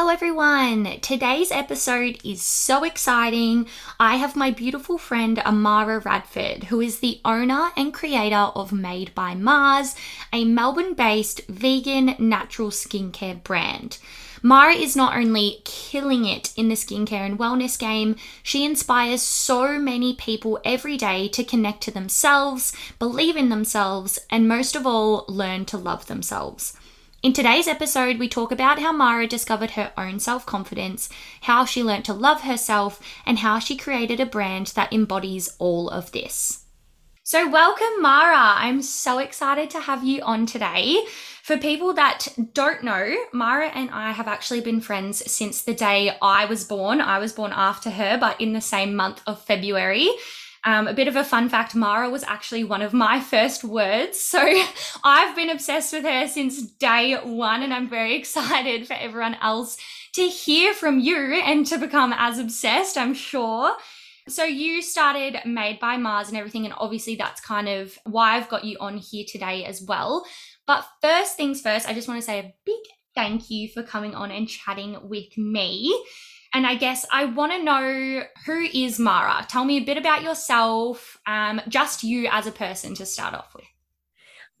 Hello, everyone. Today's episode is so exciting. I have my beautiful friend Amarah Radford, who is the owner and creator of Made by Mars, a Melbourne based vegan natural skincare brand. Mara is not only killing it in the skincare and wellness game, she inspires so many people every day to connect to themselves, believe in themselves, and most of all, learn to love themselves. In today's episode, we talk about how Mara discovered her own self confidence, how she learnt to love herself, and how she created a brand that embodies all of this. So, welcome, Mara. I'm so excited to have you on today. For people that don't know, Mara and I have actually been friends since the day I was born. I was born after her, but in the same month of February. Um, a bit of a fun fact Mara was actually one of my first words. So I've been obsessed with her since day one, and I'm very excited for everyone else to hear from you and to become as obsessed, I'm sure. So you started Made by Mars and everything, and obviously that's kind of why I've got you on here today as well. But first things first, I just want to say a big thank you for coming on and chatting with me. And I guess I want to know who is Mara? Tell me a bit about yourself, um, just you as a person to start off with.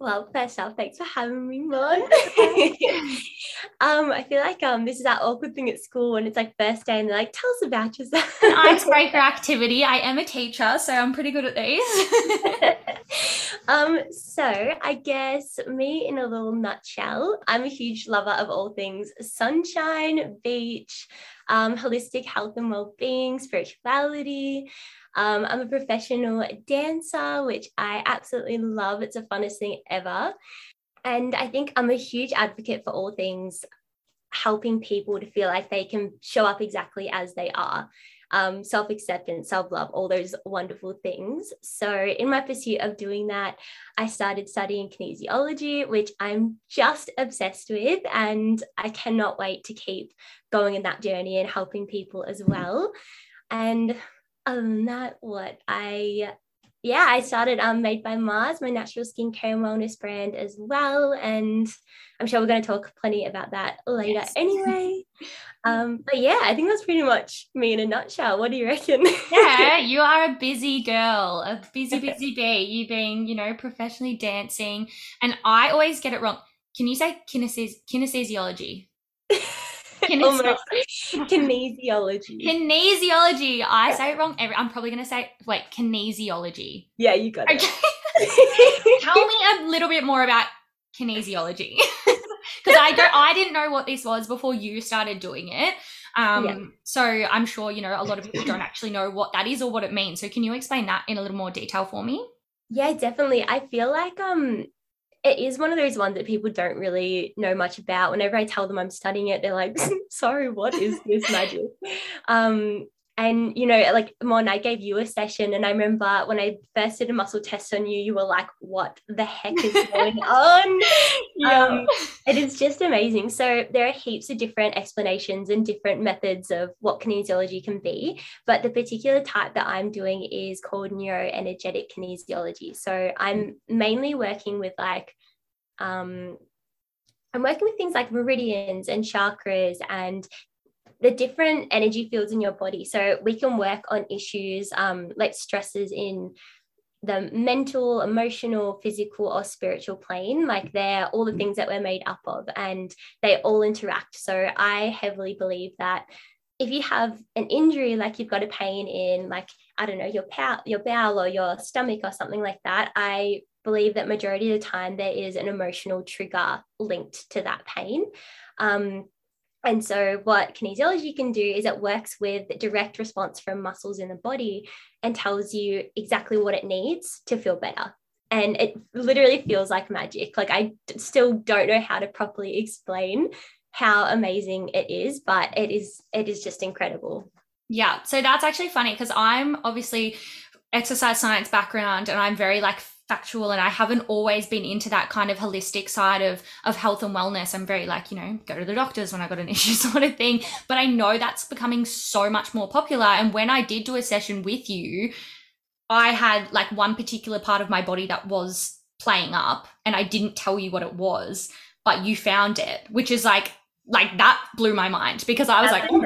Well, first off, thanks for having me, Mon. um, I feel like um, this is that awkward thing at school when it's like first day and they're like, tell us about yourself. An icebreaker activity. I am a teacher, so I'm pretty good at these. um, so I guess me in a little nutshell, I'm a huge lover of all things sunshine, beach, um, holistic health and well-being, spirituality. Um, I'm a professional dancer, which I absolutely love. It's the funnest thing ever. And I think I'm a huge advocate for all things helping people to feel like they can show up exactly as they are. Um, self acceptance, self love, all those wonderful things. So, in my pursuit of doing that, I started studying kinesiology, which I'm just obsessed with. And I cannot wait to keep going in that journey and helping people as well. And other than that, what I yeah, I started um Made by Mars, my natural skincare and wellness brand as well. And I'm sure we're going to talk plenty about that later yes. anyway. um, but yeah, I think that's pretty much me in a nutshell. What do you reckon? yeah, you are a busy girl, a busy, busy bee. You being, you know, professionally dancing. And I always get it wrong. Can you say kinesiology? Kinesiology. kinesiology. Kinesiology. I say it wrong. Every, I'm probably going to say, wait, kinesiology. Yeah, you got it. Tell me a little bit more about kinesiology. Because I don't, I didn't know what this was before you started doing it. Um, yeah. So I'm sure, you know, a lot of people don't actually know what that is or what it means. So can you explain that in a little more detail for me? Yeah, definitely. I feel like um it is one of those ones that people don't really know much about. Whenever I tell them I'm studying it, they're like, sorry, what is this magic? Um, and you know, like Mon, I gave you a session, and I remember when I first did a muscle test on you, you were like, "What the heck is going on?" yeah. Um, it is just amazing. So there are heaps of different explanations and different methods of what kinesiology can be, but the particular type that I'm doing is called neuroenergetic kinesiology. So I'm mainly working with like um, I'm working with things like meridians and chakras and the different energy fields in your body. So we can work on issues um, like stresses in the mental, emotional, physical, or spiritual plane. Like they're all the things that we're made up of and they all interact. So I heavily believe that if you have an injury, like you've got a pain in, like, I don't know, your, pow- your bowel or your stomach or something like that, I believe that majority of the time there is an emotional trigger linked to that pain. Um, and so, what kinesiology can do is it works with direct response from muscles in the body and tells you exactly what it needs to feel better. and it literally feels like magic. Like I still don't know how to properly explain how amazing it is, but it is it is just incredible. Yeah. So that's actually funny because I'm obviously exercise science background and I'm very like factual and I haven't always been into that kind of holistic side of of health and wellness. I'm very like, you know, go to the doctors when I got an issue sort of thing. But I know that's becoming so much more popular. And when I did do a session with you, I had like one particular part of my body that was playing up and I didn't tell you what it was, but you found it, which is like like that blew my mind because I was that like, oh,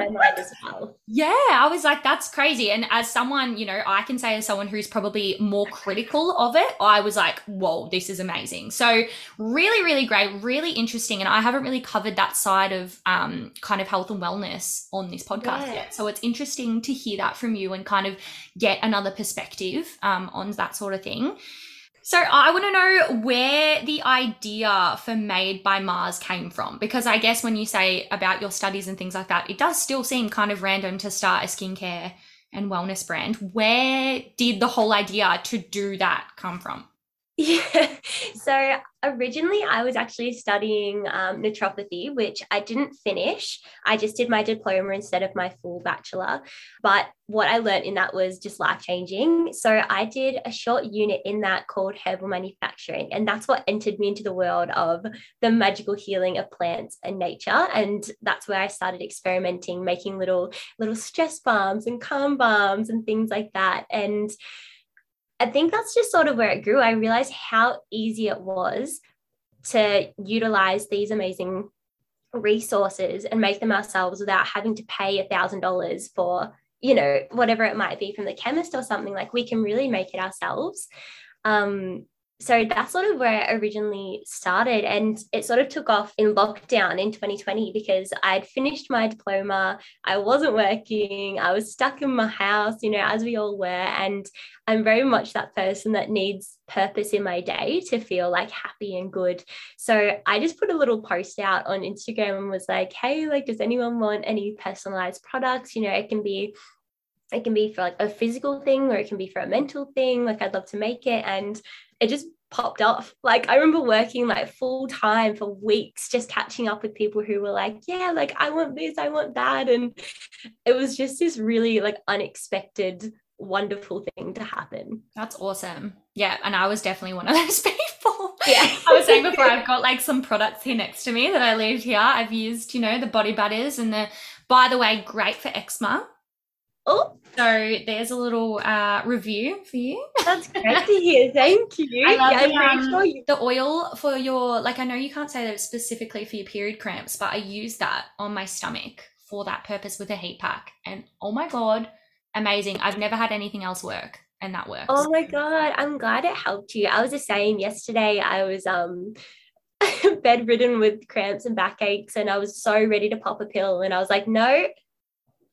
well. yeah, I was like, that's crazy. And as someone, you know, I can say as someone who's probably more critical of it, I was like, whoa, this is amazing. So really, really great, really interesting. And I haven't really covered that side of um, kind of health and wellness on this podcast yeah. yet. So it's interesting to hear that from you and kind of get another perspective um, on that sort of thing. So I want to know where the idea for Made by Mars came from because I guess when you say about your studies and things like that, it does still seem kind of random to start a skincare and wellness brand. Where did the whole idea to do that come from? Yeah. So originally, I was actually studying um, naturopathy, which I didn't finish. I just did my diploma instead of my full bachelor. But what I learned in that was just life changing. So I did a short unit in that called herbal manufacturing. And that's what entered me into the world of the magical healing of plants and nature. And that's where I started experimenting, making little, little stress balms and calm balms and things like that. And I think that's just sort of where it grew. I realized how easy it was to utilize these amazing resources and make them ourselves without having to pay a thousand dollars for you know whatever it might be from the chemist or something like we can really make it ourselves um, so that's sort of where it originally started and it sort of took off in lockdown in 2020 because i'd finished my diploma i wasn't working i was stuck in my house you know as we all were and i'm very much that person that needs purpose in my day to feel like happy and good. So i just put a little post out on instagram and was like hey like does anyone want any personalized products? You know it can be it can be for like a physical thing or it can be for a mental thing like i'd love to make it and it just popped off. Like I remember working like full time for weeks, just catching up with people who were like, yeah, like I want this, I want that. And it was just this really like unexpected, wonderful thing to happen. That's awesome. Yeah. And I was definitely one of those people. Yeah. I was saying before, I've got like some products here next to me that I leave here. I've used, you know, the body butters and the, by the way, great for eczema. Oh, so there's a little uh, review for you. That's great to hear. Thank you. I love yeah, the, um, sure you- the oil for your like. I know you can't say that it's specifically for your period cramps, but I use that on my stomach for that purpose with a heat pack, and oh my god, amazing! I've never had anything else work, and that works. Oh my god, I'm glad it helped you. I was just saying yesterday, I was um bedridden with cramps and backaches, and I was so ready to pop a pill, and I was like, no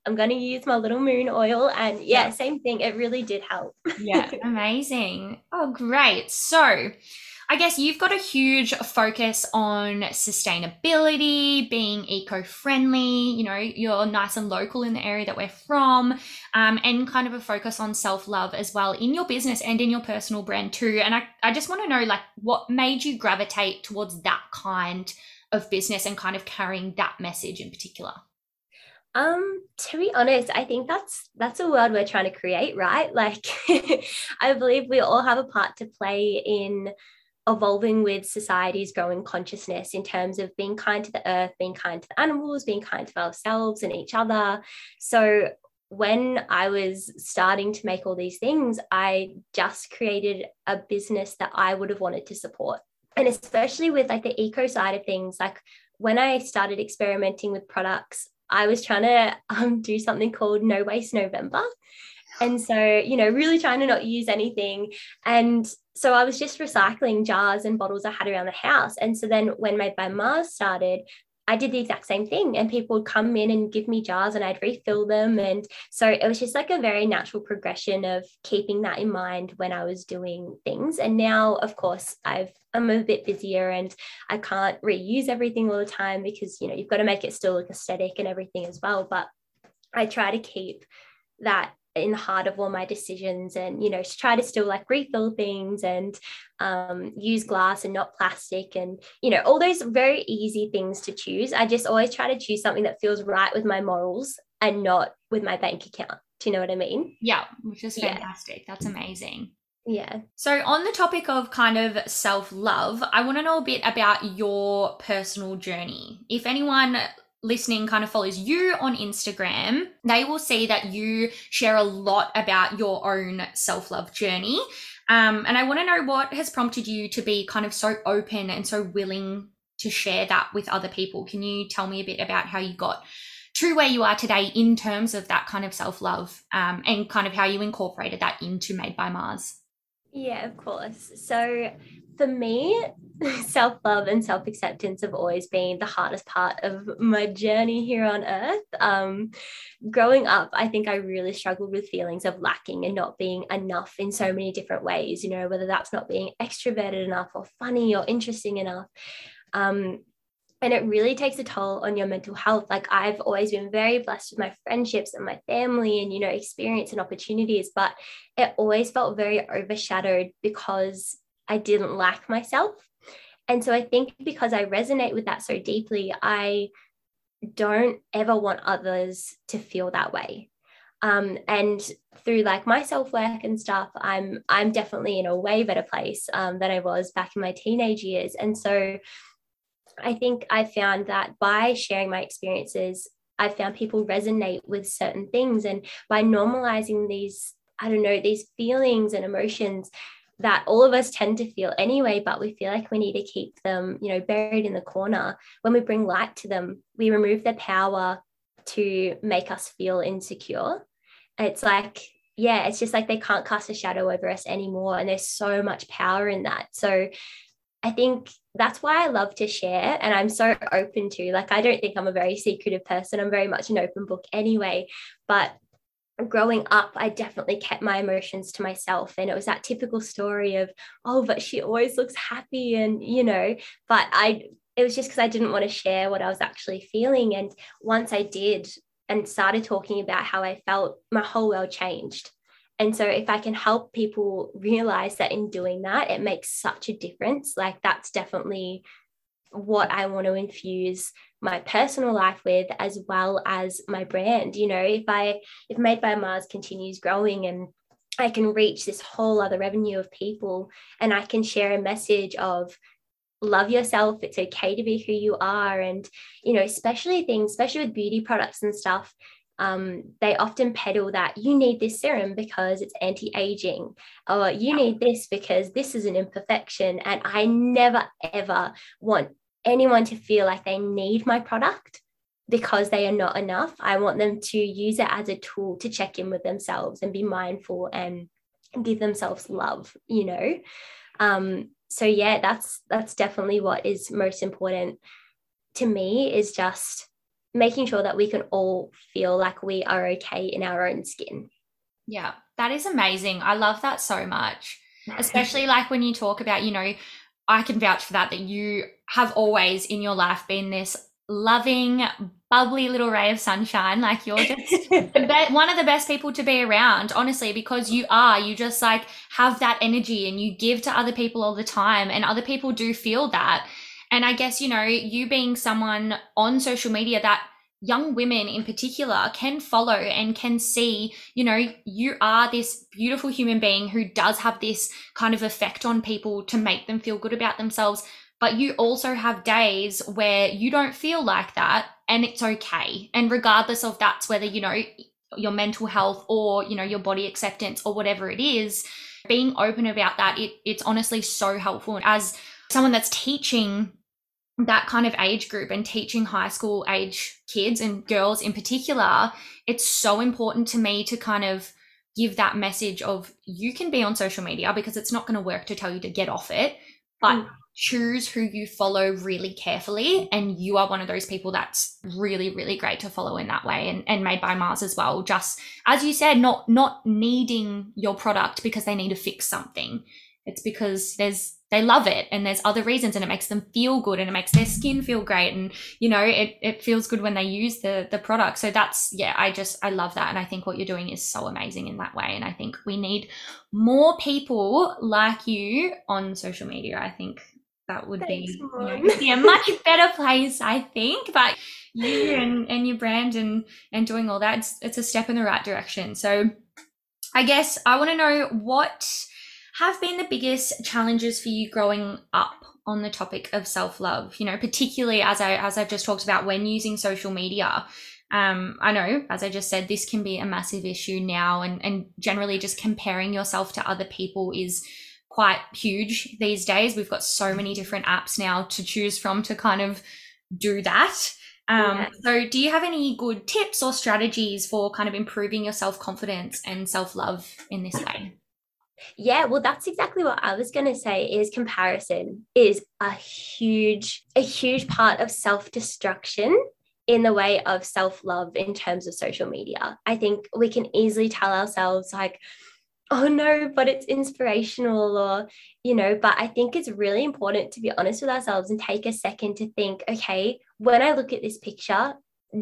I'm going to use my little moon oil. And yeah, same thing. It really did help. yeah, amazing. Oh, great. So, I guess you've got a huge focus on sustainability, being eco friendly. You know, you're nice and local in the area that we're from, um, and kind of a focus on self love as well in your business and in your personal brand too. And I, I just want to know, like, what made you gravitate towards that kind of business and kind of carrying that message in particular? Um, to be honest, I think that's that's a world we're trying to create, right? Like I believe we all have a part to play in evolving with society's growing consciousness in terms of being kind to the earth, being kind to the animals, being kind to ourselves and each other. So when I was starting to make all these things, I just created a business that I would have wanted to support. And especially with like the eco side of things, like when I started experimenting with products, I was trying to um, do something called No Waste November. And so, you know, really trying to not use anything. And so I was just recycling jars and bottles I had around the house. And so then when by Mars started, I did the exact same thing, and people would come in and give me jars, and I'd refill them. And so it was just like a very natural progression of keeping that in mind when I was doing things. And now, of course, I've I'm a bit busier and I can't reuse everything all the time because you know you've got to make it still look aesthetic and everything as well. But I try to keep that in the heart of all my decisions and you know try to still like refill things and um, use glass and not plastic and you know all those very easy things to choose i just always try to choose something that feels right with my morals and not with my bank account do you know what i mean yeah which is fantastic yeah. that's amazing yeah. So, on the topic of kind of self love, I want to know a bit about your personal journey. If anyone listening kind of follows you on Instagram, they will see that you share a lot about your own self love journey. Um, and I want to know what has prompted you to be kind of so open and so willing to share that with other people. Can you tell me a bit about how you got to where you are today in terms of that kind of self love um, and kind of how you incorporated that into Made by Mars? Yeah, of course. So for me, self love and self acceptance have always been the hardest part of my journey here on earth. Um, growing up, I think I really struggled with feelings of lacking and not being enough in so many different ways, you know, whether that's not being extroverted enough or funny or interesting enough. Um, and it really takes a toll on your mental health like i've always been very blessed with my friendships and my family and you know experience and opportunities but it always felt very overshadowed because i didn't like myself and so i think because i resonate with that so deeply i don't ever want others to feel that way um, and through like my self work and stuff, I'm I'm definitely in a way better place um, than I was back in my teenage years. And so I think I found that by sharing my experiences, I found people resonate with certain things. And by normalizing these, I don't know, these feelings and emotions that all of us tend to feel anyway, but we feel like we need to keep them, you know, buried in the corner. When we bring light to them, we remove their power to make us feel insecure. It's like, yeah, it's just like they can't cast a shadow over us anymore. And there's so much power in that. So I think that's why I love to share and I'm so open to like I don't think I'm a very secretive person I'm very much an open book anyway but growing up I definitely kept my emotions to myself and it was that typical story of oh but she always looks happy and you know but I it was just because I didn't want to share what I was actually feeling and once I did and started talking about how I felt my whole world changed. And so, if I can help people realize that in doing that, it makes such a difference, like that's definitely what I want to infuse my personal life with as well as my brand. You know, if I, if Made by Mars continues growing and I can reach this whole other revenue of people and I can share a message of, love yourself it's okay to be who you are. And you know especially things especially with beauty products and stuff um, they often peddle that you need this serum because it's anti-aging or you need this because this is an imperfection. And i never ever want anyone to feel like they need my product because they are not enough i want them to use it as a tool to check in with themselves and be mindful and give themselves love you know um, so yeah that's that's definitely what is most important to me is just making sure that we can all feel like we are okay in our own skin. Yeah, that is amazing. I love that so much. Especially like when you talk about, you know, I can vouch for that, that you have always in your life been this loving, bubbly little ray of sunshine. Like you're just one of the best people to be around, honestly, because you are. You just like have that energy and you give to other people all the time, and other people do feel that. And I guess, you know, you being someone on social media that young women in particular can follow and can see, you know, you are this beautiful human being who does have this kind of effect on people to make them feel good about themselves. But you also have days where you don't feel like that and it's okay. And regardless of that's whether, you know, your mental health or, you know, your body acceptance or whatever it is, being open about that, it, it's honestly so helpful. As someone that's teaching that kind of age group and teaching high school age kids and girls in particular, it's so important to me to kind of give that message of you can be on social media because it's not going to work to tell you to get off it, but mm. choose who you follow really carefully. And you are one of those people that's really, really great to follow in that way and, and made by Mars as well. Just as you said, not not needing your product because they need to fix something it's because there's they love it and there's other reasons and it makes them feel good and it makes their skin feel great and you know it, it feels good when they use the the product. So that's yeah i just i love that. And i think what you're doing is so amazing in that way. And i think we need more people like you on social media. I think that would Thanks, be you know, be a much better place i think. But you and, and your brand and and doing all that it's, it's a step in the right direction. So i guess i want to know what have been the biggest challenges for you growing up on the topic of self-love you know particularly as i as i've just talked about when using social media um, I know, as I just said, this can be a massive issue now, and, and generally just comparing yourself to other people is quite huge these days. We've got so many different apps now to choose from to kind of do that. Um, yeah. So, do you have any good tips or strategies for kind of improving your self confidence and self love in this way? Yeah, well, that's exactly what I was going to say is comparison is a huge, a huge part of self-destruction in the way of self-love in terms of social media. I think we can easily tell ourselves like, oh no, but it's inspirational or, you know, but I think it's really important to be honest with ourselves and take a second to think, okay, when I look at this picture,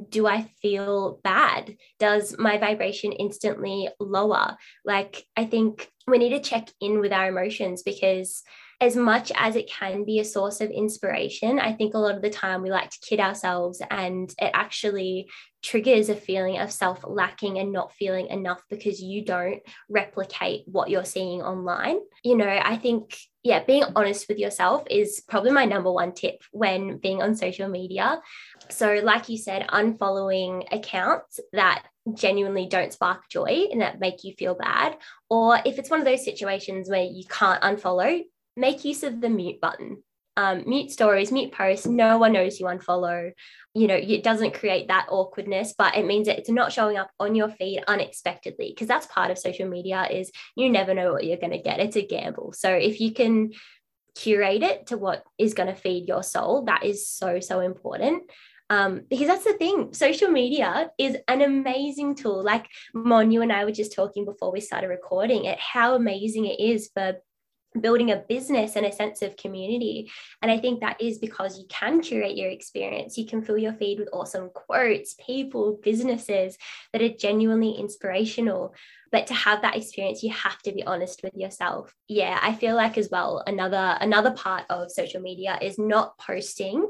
do I feel bad? Does my vibration instantly lower? Like, I think we need to check in with our emotions because as much as it can be a source of inspiration, I think a lot of the time we like to kid ourselves and it actually triggers a feeling of self lacking and not feeling enough because you don't replicate what you're seeing online. You know, I think, yeah, being honest with yourself is probably my number one tip when being on social media. So, like you said, unfollowing accounts that genuinely don't spark joy and that make you feel bad. Or if it's one of those situations where you can't unfollow, make use of the mute button. Um, mute stories, mute posts, no one knows you unfollow. You know, it doesn't create that awkwardness, but it means that it's not showing up on your feed unexpectedly because that's part of social media is you never know what you're going to get. It's a gamble. So if you can curate it to what is going to feed your soul, that is so, so important. Um, because that's the thing social media is an amazing tool like mon you and i were just talking before we started recording it how amazing it is for building a business and a sense of community. And I think that is because you can curate your experience. You can fill your feed with awesome quotes, people, businesses that are genuinely inspirational. But to have that experience, you have to be honest with yourself. Yeah, I feel like as well, another another part of social media is not posting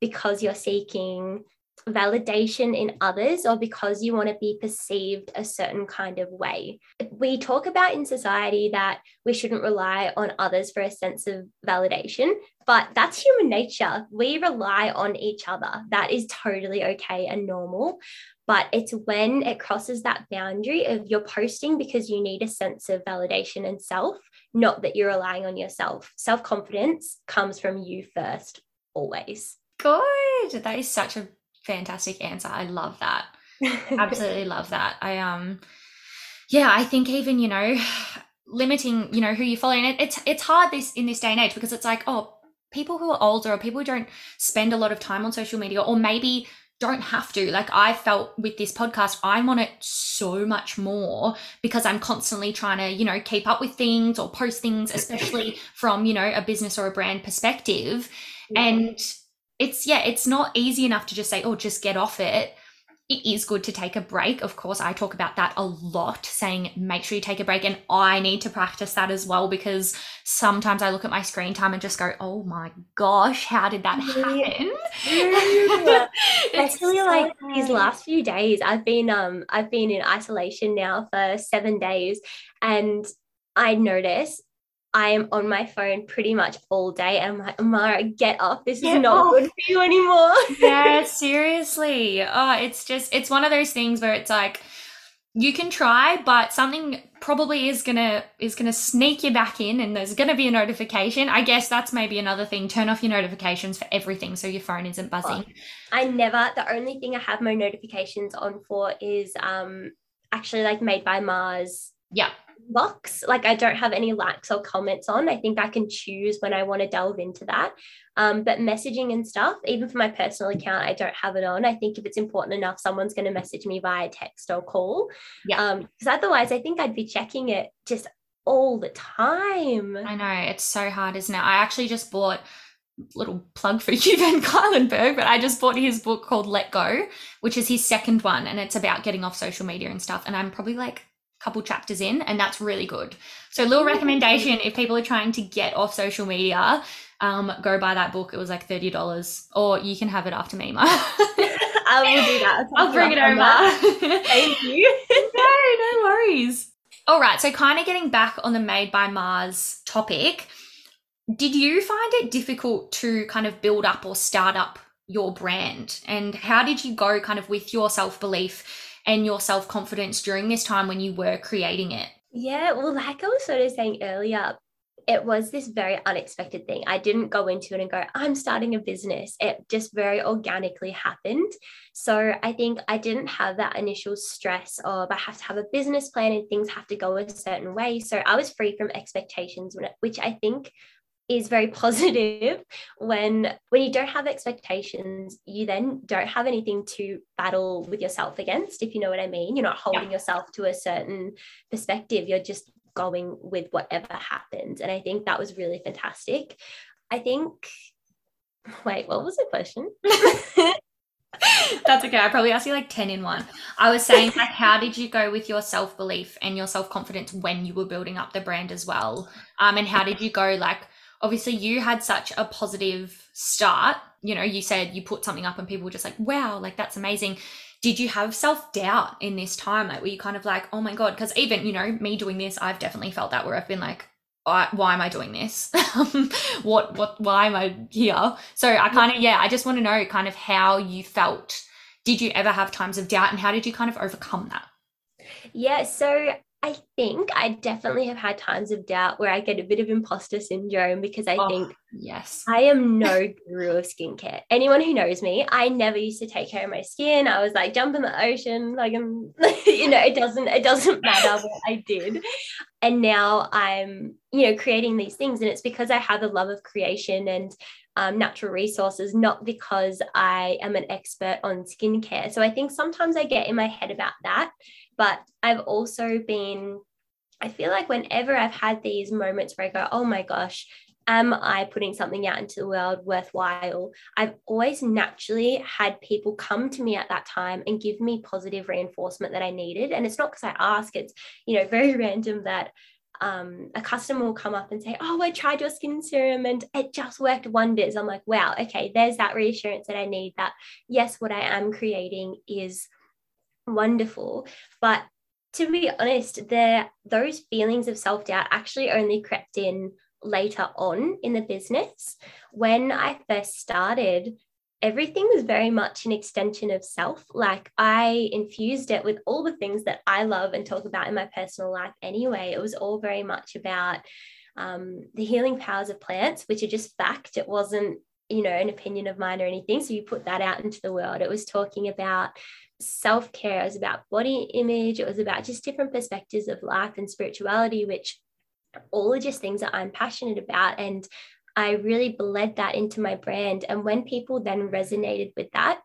because you're seeking validation in others or because you want to be perceived a certain kind of way. We talk about in society that we shouldn't rely on others for a sense of validation, but that's human nature. We rely on each other. That is totally okay and normal. But it's when it crosses that boundary of you're posting because you need a sense of validation and self, not that you're relying on yourself. Self confidence comes from you first, always. Good. That is such a fantastic answer. I love that. Absolutely love that. I um yeah, I think even, you know, limiting, you know, who you follow and it, it's it's hard this in this day and age because it's like, oh, people who are older or people who don't spend a lot of time on social media or maybe don't have to. Like I felt with this podcast, I'm on it so much more because I'm constantly trying to, you know, keep up with things or post things, especially from, you know, a business or a brand perspective. Yeah. And it's yeah, it's not easy enough to just say, oh, just get off it. It is good to take a break. Of course, I talk about that a lot, saying make sure you take a break. And I need to practice that as well because sometimes I look at my screen time and just go, oh my gosh, how did that happen? Yeah. Especially so like these last few days, I've been um I've been in isolation now for seven days and I notice I am on my phone pretty much all day. And I'm like, Amarah, get off. This is not off. good for you anymore. yeah, seriously. Oh, it's just, it's one of those things where it's like, you can try, but something probably is gonna is gonna sneak you back in, and there's gonna be a notification. I guess that's maybe another thing. Turn off your notifications for everything so your phone isn't buzzing. I never. The only thing I have my notifications on for is um actually like made by Mars. Yeah box like i don't have any likes or comments on i think i can choose when i want to delve into that um, but messaging and stuff even for my personal account i don't have it on i think if it's important enough someone's going to message me via text or call yeah um because otherwise i think i'd be checking it just all the time. I know it's so hard, isn't it? I actually just bought little plug for you, Van Cuylenburg, but I just bought his book called Let Go, which is his second one, and it's about getting off social media and stuff. And I'm probably like couple chapters in, and that's really good. So, little recommendation if people are trying to get off social media, um, go buy that book. It was like thirty dollars, or you can have it after me, Ma. I will do that. I'll bring it over. Thank you. no, no worries. All right, so kind of getting back on the Made by Mars topic, did you find it difficult to kind of build up or start up your brand? And how did you go kind of with your self belief and your self confidence during this time when you were creating it? Yeah, well, like I was sort of saying earlier, it was this very unexpected thing. I didn't go into it and go, I'm starting a business. It just very organically happened. So I think I didn't have that initial stress of I have to have a business plan and things have to go a certain way. So I was free from expectations, which I think is very positive when when you don't have expectations you then don't have anything to battle with yourself against if you know what i mean you're not holding yeah. yourself to a certain perspective you're just going with whatever happens. And I think that was really fantastic. I think, wait, what was the question? That's okay. I probably asked you like 10 in one. I was saying, like, how did you go with your self belief and your self confidence when you were building up the brand as well? Um, and how did you go, like, obviously, you had such a positive start. You know, you said you put something up and people were just like, wow, like, that's amazing did you have self doubt in this time? Like, were you kind of like, oh my God? Because even, you know, me doing this, I've definitely felt that where I've been like, why am I doing this? what, what, why am I here? So I kind of, yeah, I just want to know kind of how you felt. Did you ever have times of doubt and how did you kind of overcome that? Yeah. So I think I definitely have had times of doubt where I get a bit of imposter syndrome because I oh, think yes, I am no guru of skincare. Anyone who knows me, I never used to take care of my skin. I was like jump in the ocean, like I'm, you know, it doesn't it doesn't matter what I did. And now I'm, you know, creating these things, and it's because I have a love of creation and um, natural resources, not because I am an expert on skincare. So I think sometimes I get in my head about that but I've also been, I feel like whenever I've had these moments where I go, oh my gosh, am I putting something out into the world worthwhile? I've always naturally had people come to me at that time and give me positive reinforcement that I needed. And it's not because I ask, it's, you know, very random that um, a customer will come up and say, Oh, I tried your skin serum and it just worked wonders. I'm like, wow, okay, there's that reassurance that I need that yes, what I am creating is wonderful. But to be honest, there those feelings of self-doubt actually only crept in later on in the business. When I first started, everything was very much an extension of self. Like I infused it with all the things that I love and talk about in my personal life anyway. It was all very much about um, the healing powers of plants, which are just fact. It wasn't, you know, an opinion of mine or anything. So you put that out into the world. It was talking about self care, it was about body image, it was about just different perspectives of life and spirituality, which all are just things that I'm passionate about. And I really bled that into my brand. And when people then resonated with that,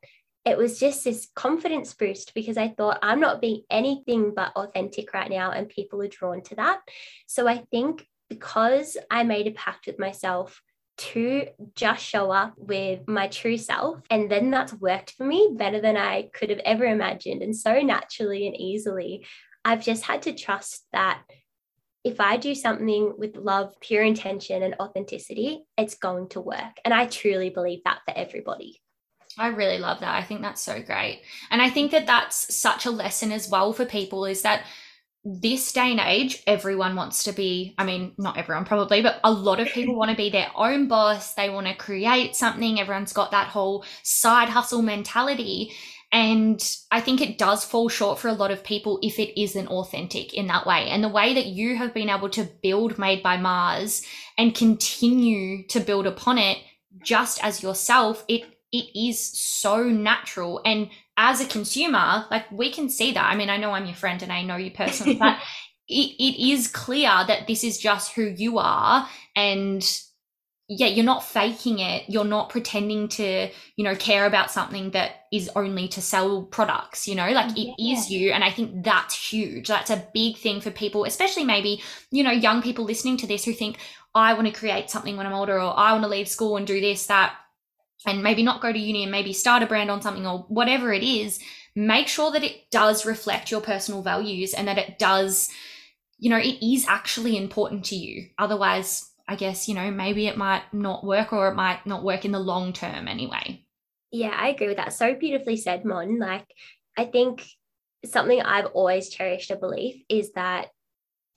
it was just this confidence boost because I thought I'm not being anything but authentic right now, and people are drawn to that. So I think because I made a pact with myself to just show up with my true self. And then that's worked for me better than I could have ever imagined. And so naturally and easily, I've just had to trust that if I do something with love, pure intention, and authenticity, it's going to work. And I truly believe that for everybody. I really love that. I think that's so great. And I think that that's such a lesson as well for people is that this day and age, everyone wants to be, I mean, not everyone probably, but a lot of people want to be their own boss. They want to create something. Everyone's got that whole side hustle mentality. And I think it does fall short for a lot of people if it isn't authentic in that way. And the way that you have been able to build Made by Mars and continue to build upon it just as yourself, it it is so natural. And as a consumer, like we can see that. I mean, I know I'm your friend and I know you personally, but it, it is clear that this is just who you are. And yeah, you're not faking it. You're not pretending to, you know, care about something that is only to sell products, you know, like it yeah. is you. And I think that's huge. That's a big thing for people, especially maybe, you know, young people listening to this who think, I want to create something when I'm older, or I want to leave school and do this, that, and maybe not go to uni and maybe start a brand on something or whatever it is. Make sure that it does reflect your personal values and that it does, you know, it is actually important to you. Otherwise, I guess, you know, maybe it might not work or it might not work in the long term anyway. Yeah, I agree with that. So beautifully said, Mon. Like, I think something I've always cherished a belief is that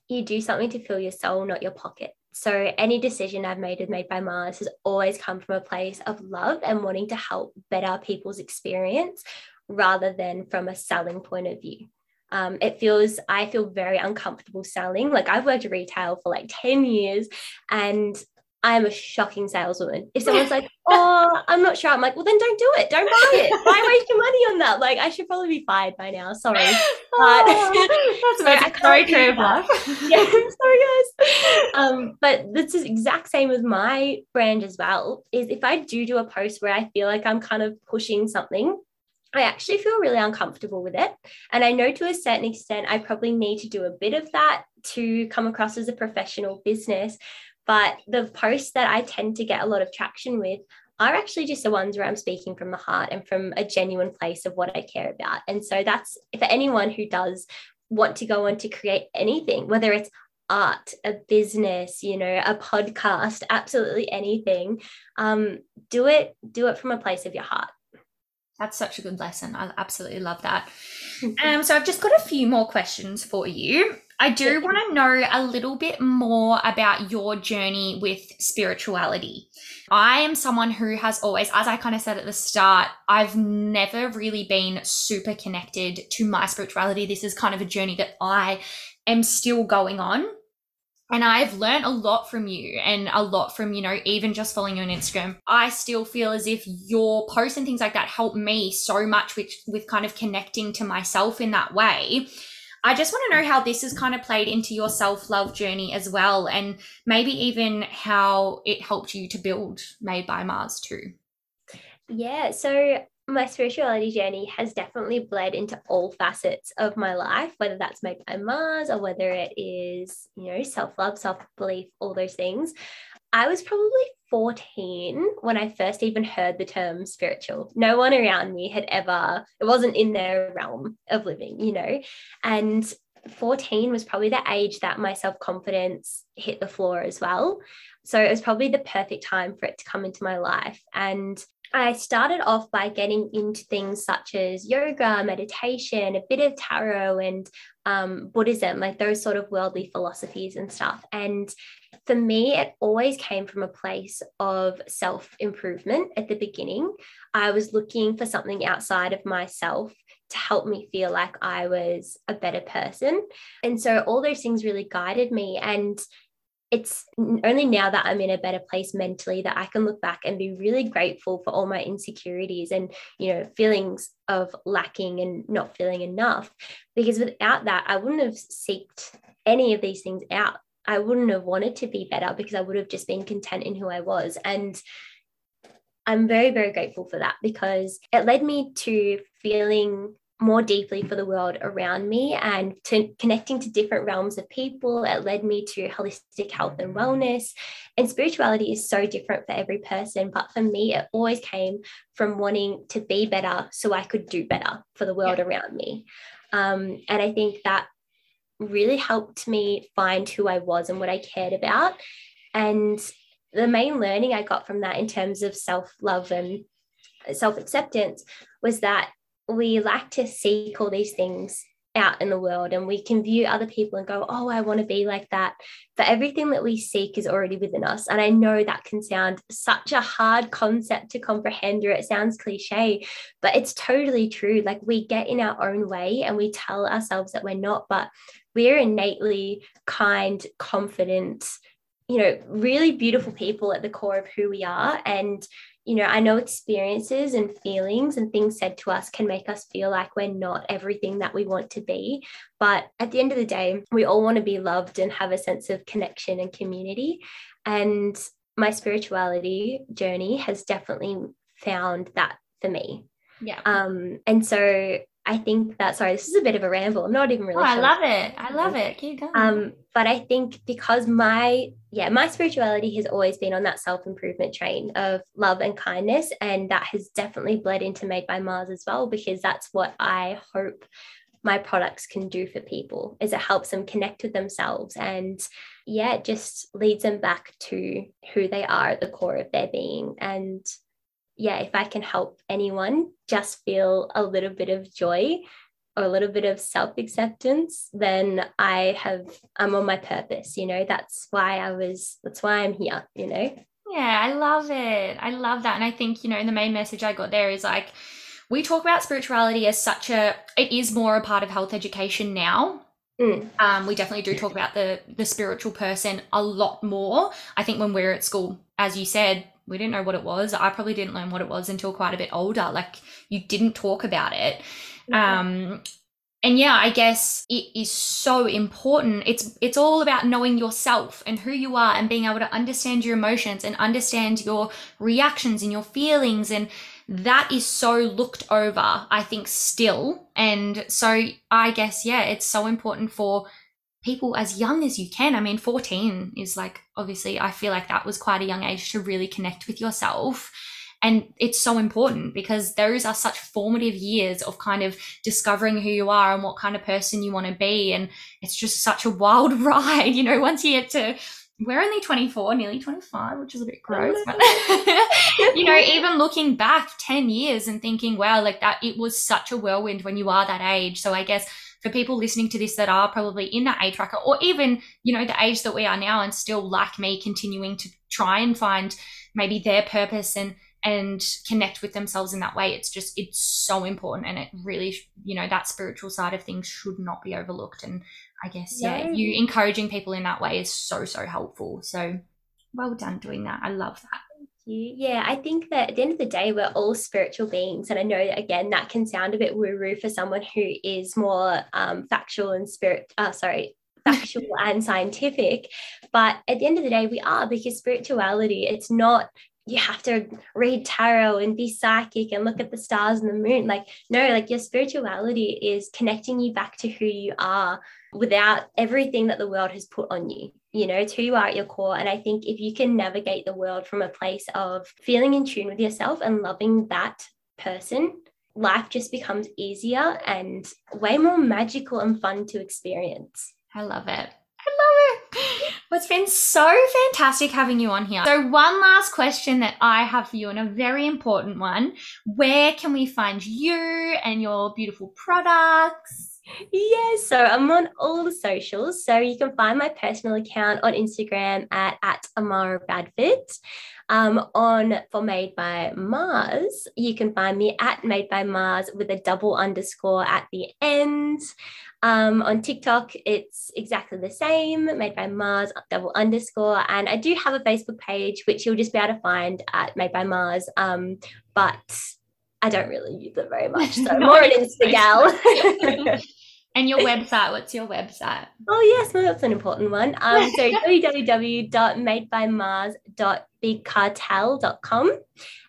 you do something to fill your soul, not your pocket. So any decision I've made with Made by Mars has always come from a place of love and wanting to help better people's experience rather than from a selling point of view. Um, it feels, I feel very uncomfortable selling. Like I've worked retail for like 10 years and I'm a shocking saleswoman. If someone's like, oh, I'm not sure, I'm like, well, then don't do it. Don't buy it. Why waste your money on that? Like, I should probably be fired by now. Sorry. But oh, that's true of yeah, sorry, guys. Um, but this is exact same with my brand as well. Is if I do do a post where I feel like I'm kind of pushing something I actually feel really uncomfortable with it. And I know to a certain extent, I probably need to do a bit of that to come across as a professional business. But the posts that I tend to get a lot of traction with are actually just the ones where I'm speaking from the heart and from a genuine place of what I care about. And so that's for anyone who does want to go on to create anything, whether it's art, a business, you know, a podcast, absolutely anything, um, do it, do it from a place of your heart. That's such a good lesson. I absolutely love that. Um, so I've just got a few more questions for you. I do want to know a little bit more about your journey with spirituality. I am someone who has always, as I kind of said at the start, I've never really been super connected to my spirituality. This is kind of a journey that I am still going on and I've learned a lot from you and a lot from, you know, even just following you on Instagram. I still feel as if your posts and things like that help me so much with, with kind of connecting to myself in that way. I just want to know how this has kind of played into your self love journey as well, and maybe even how it helped you to build Made by Mars too. Yeah. So my spirituality journey has definitely bled into all facets of my life, whether that's made by Mars or whether it is, you know, self love, self belief, all those things. I was probably 14 when I first even heard the term spiritual. No one around me had ever, it wasn't in their realm of living, you know. And 14 was probably the age that my self confidence hit the floor as well. So it was probably the perfect time for it to come into my life. And I started off by getting into things such as yoga, meditation, a bit of tarot, and um, Buddhism, like those sort of worldly philosophies and stuff. And for me, it always came from a place of self improvement at the beginning. I was looking for something outside of myself to help me feel like I was a better person. And so all those things really guided me. And it's only now that I'm in a better place mentally that I can look back and be really grateful for all my insecurities and, you know, feelings of lacking and not feeling enough. Because without that, I wouldn't have seeked any of these things out. I wouldn't have wanted to be better because I would have just been content in who I was. And I'm very, very grateful for that because it led me to feeling more deeply for the world around me and to connecting to different realms of people. It led me to holistic health and wellness. And spirituality is so different for every person. But for me, it always came from wanting to be better so I could do better for the world yeah. around me. Um, and I think that really helped me find who I was and what I cared about. And the main learning I got from that in terms of self love and self acceptance was that we like to seek all these things out in the world and we can view other people and go, oh, I want to be like that. But everything that we seek is already within us. And I know that can sound such a hard concept to comprehend or it sounds cliche, but it's totally true. Like we get in our own way and we tell ourselves that we're not, but we're innately kind, confident, you know, really beautiful people at the core of who we are. And you know, I know experiences and feelings and things said to us can make us feel like we're not everything that we want to be. But at the end of the day, we all want to be loved and have a sense of connection and community. And my spirituality journey has definitely found that for me. Yeah. Um, and so I think that sorry, this is a bit of a ramble. I'm not even really. Oh, sure. I love it. I love it. Keep going. Um, but I think because my yeah, my spirituality has always been on that self-improvement train of love and kindness. And that has definitely bled into Made by Mars as well, because that's what I hope my products can do for people is it helps them connect with themselves and yeah it just leads them back to who they are at the core of their being and yeah, if I can help anyone just feel a little bit of joy or a little bit of self acceptance, then I have, I'm on my purpose, you know, that's why I was, that's why I'm here, you know? Yeah, I love it. I love that. And I think, you know, the main message I got there is like, we talk about spirituality as such a, it is more a part of health education now. Mm. Um, we definitely do talk about the the spiritual person a lot more. I think when we're at school, as you said, we didn't know what it was. I probably didn't learn what it was until quite a bit older. Like you didn't talk about it. Um, and yeah, I guess it is so important. It's it's all about knowing yourself and who you are and being able to understand your emotions and understand your reactions and your feelings and that is so looked over, I think still. And so I guess yeah, it's so important for people as young as you can. I mean, 14 is like, obviously, I feel like that was quite a young age to really connect with yourself. And it's so important because those are such formative years of kind of discovering who you are and what kind of person you want to be. And it's just such a wild ride, you know, once you get to we're only 24, nearly 25, which is a bit gross. But, you know, even looking back 10 years and thinking, wow, like that, it was such a whirlwind when you are that age. So I guess for people listening to this that are probably in that age bracket or even, you know, the age that we are now and still like me continuing to try and find maybe their purpose and and connect with themselves in that way. It's just it's so important and it really you know that spiritual side of things should not be overlooked. And i guess yeah, yeah you encouraging people in that way is so so helpful. So well done doing that. I love that you. Yeah, I think that at the end of the day, we're all spiritual beings. And I know again, that can sound a bit woo woo for someone who is more um, factual and spirit, uh, sorry, factual and scientific. But at the end of the day, we are because spirituality, it's not you have to read tarot and be psychic and look at the stars and the moon. Like, no, like your spirituality is connecting you back to who you are without everything that the world has put on you. You know, who you are at your core. And I think if you can navigate the world from a place of feeling in tune with yourself and loving that person, life just becomes easier and way more magical and fun to experience. I love it. I love it. Well, it's been so fantastic having you on here. So, one last question that I have for you, and a very important one where can we find you and your beautiful products? Yes, so I'm on all the socials. So you can find my personal account on Instagram at, at Amarah Radford. Um, on for Made by Mars, you can find me at Made by Mars with a double underscore at the end. Um, on TikTok, it's exactly the same, Made by Mars, double underscore. And I do have a Facebook page, which you'll just be able to find at Made by Mars. Um, but I don't really use it very much. So more an Instagal. and your website, what's your website? Oh yes, well, that's an important one. Um, so www.madebymars.bigcartel.com.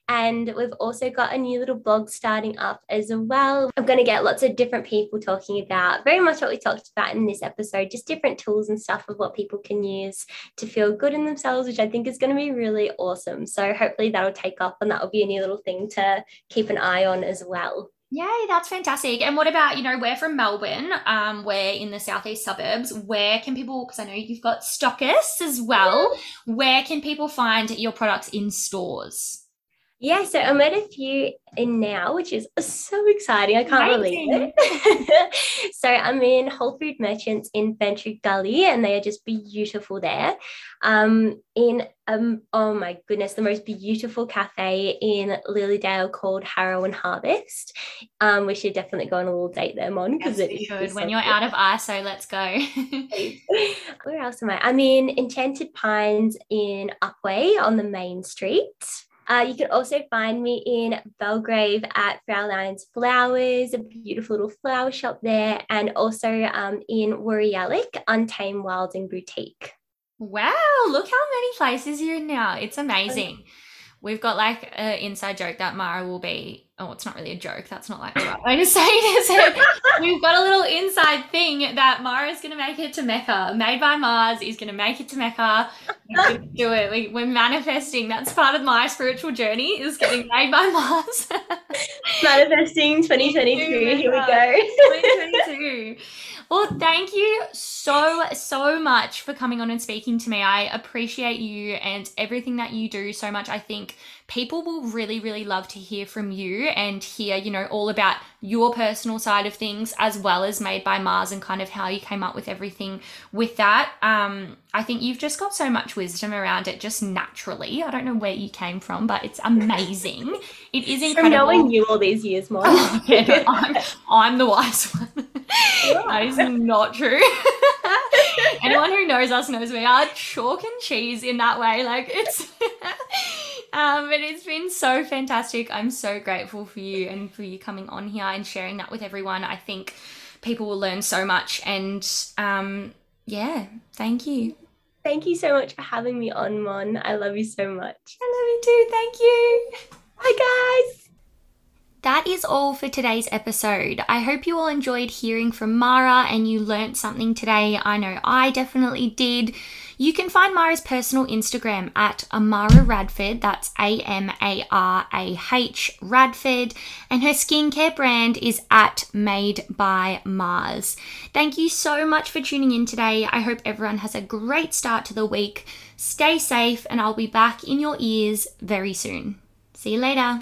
And we've also got a new little blog starting up as well. I'm going to get lots of different people talking about very much what we talked about in this episode, just different tools and stuff of what people can use to feel good in themselves, which I think is going to be really awesome. So hopefully that'll take off and that will be a new little thing to keep an eye on as well. Yay, that's fantastic. And what about, you know, we're from Melbourne, um, we're in the southeast suburbs. Where can people, because I know you've got stockists as well, where can people find your products in stores? Yeah, so I'm at a few in now, which is so exciting. I can't Amazing. believe it. so I'm in Whole Food Merchants in Ferntree Gully, and they are just beautiful there. Um, in um, oh my goodness, the most beautiful cafe in Lilydale called Harrow and Harvest. Um, we should definitely go on a little date there, Mon, because it is good. When you're out of ISO, let's go. Where else am I? I'm in Enchanted Pines in Upwey on the main street. Uh, you can also find me in Belgrave at Fraulein's Flowers, a beautiful little flower shop there, and also um, in Woori Yallock, Untamed Wilding Boutique. Wow, look how many places you're in now. It's amazing. We've got like an inside joke that Mara will be. Oh, it's not really a joke. That's not like the right way to say it, is it? We've got a little inside thing that Mara's going to make it to Mecca. Made by Mars is going to make it to Mecca. We're do it. We, we're manifesting. That's part of my spiritual journey is getting made by Mars. Manifesting 2022. Here we go. 2022. Well, thank you so, so much for coming on and speaking to me. I appreciate you and everything that you do so much. I think people will really, really love to hear from you and hear, you know, all about your personal side of things as well as Made by Mars and kind of how you came up with everything with that. Um, I think you've just got so much wisdom around it just naturally. I don't know where you came from, but it's amazing. It is incredible. From knowing you all these years, more. yeah, I'm, I'm the wise one. that is not true. Anyone who knows us knows we are chalk and cheese in that way. Like it's um, but it's been so fantastic. I'm so grateful for you and for you coming on here and sharing that with everyone. I think people will learn so much. And um, yeah, thank you. Thank you so much for having me on, Mon. I love you so much. I love you too. Thank you. Bye, guys. That is all for today's episode. I hope you all enjoyed hearing from Mara and you learnt something today. I know I definitely did. You can find Mara's personal Instagram at Amarah Radford, that's A M A R A H Radford, and her skincare brand is at Made by Mars. Thank you so much for tuning in today. I hope everyone has a great start to the week. Stay safe, and I'll be back in your ears very soon. See you later.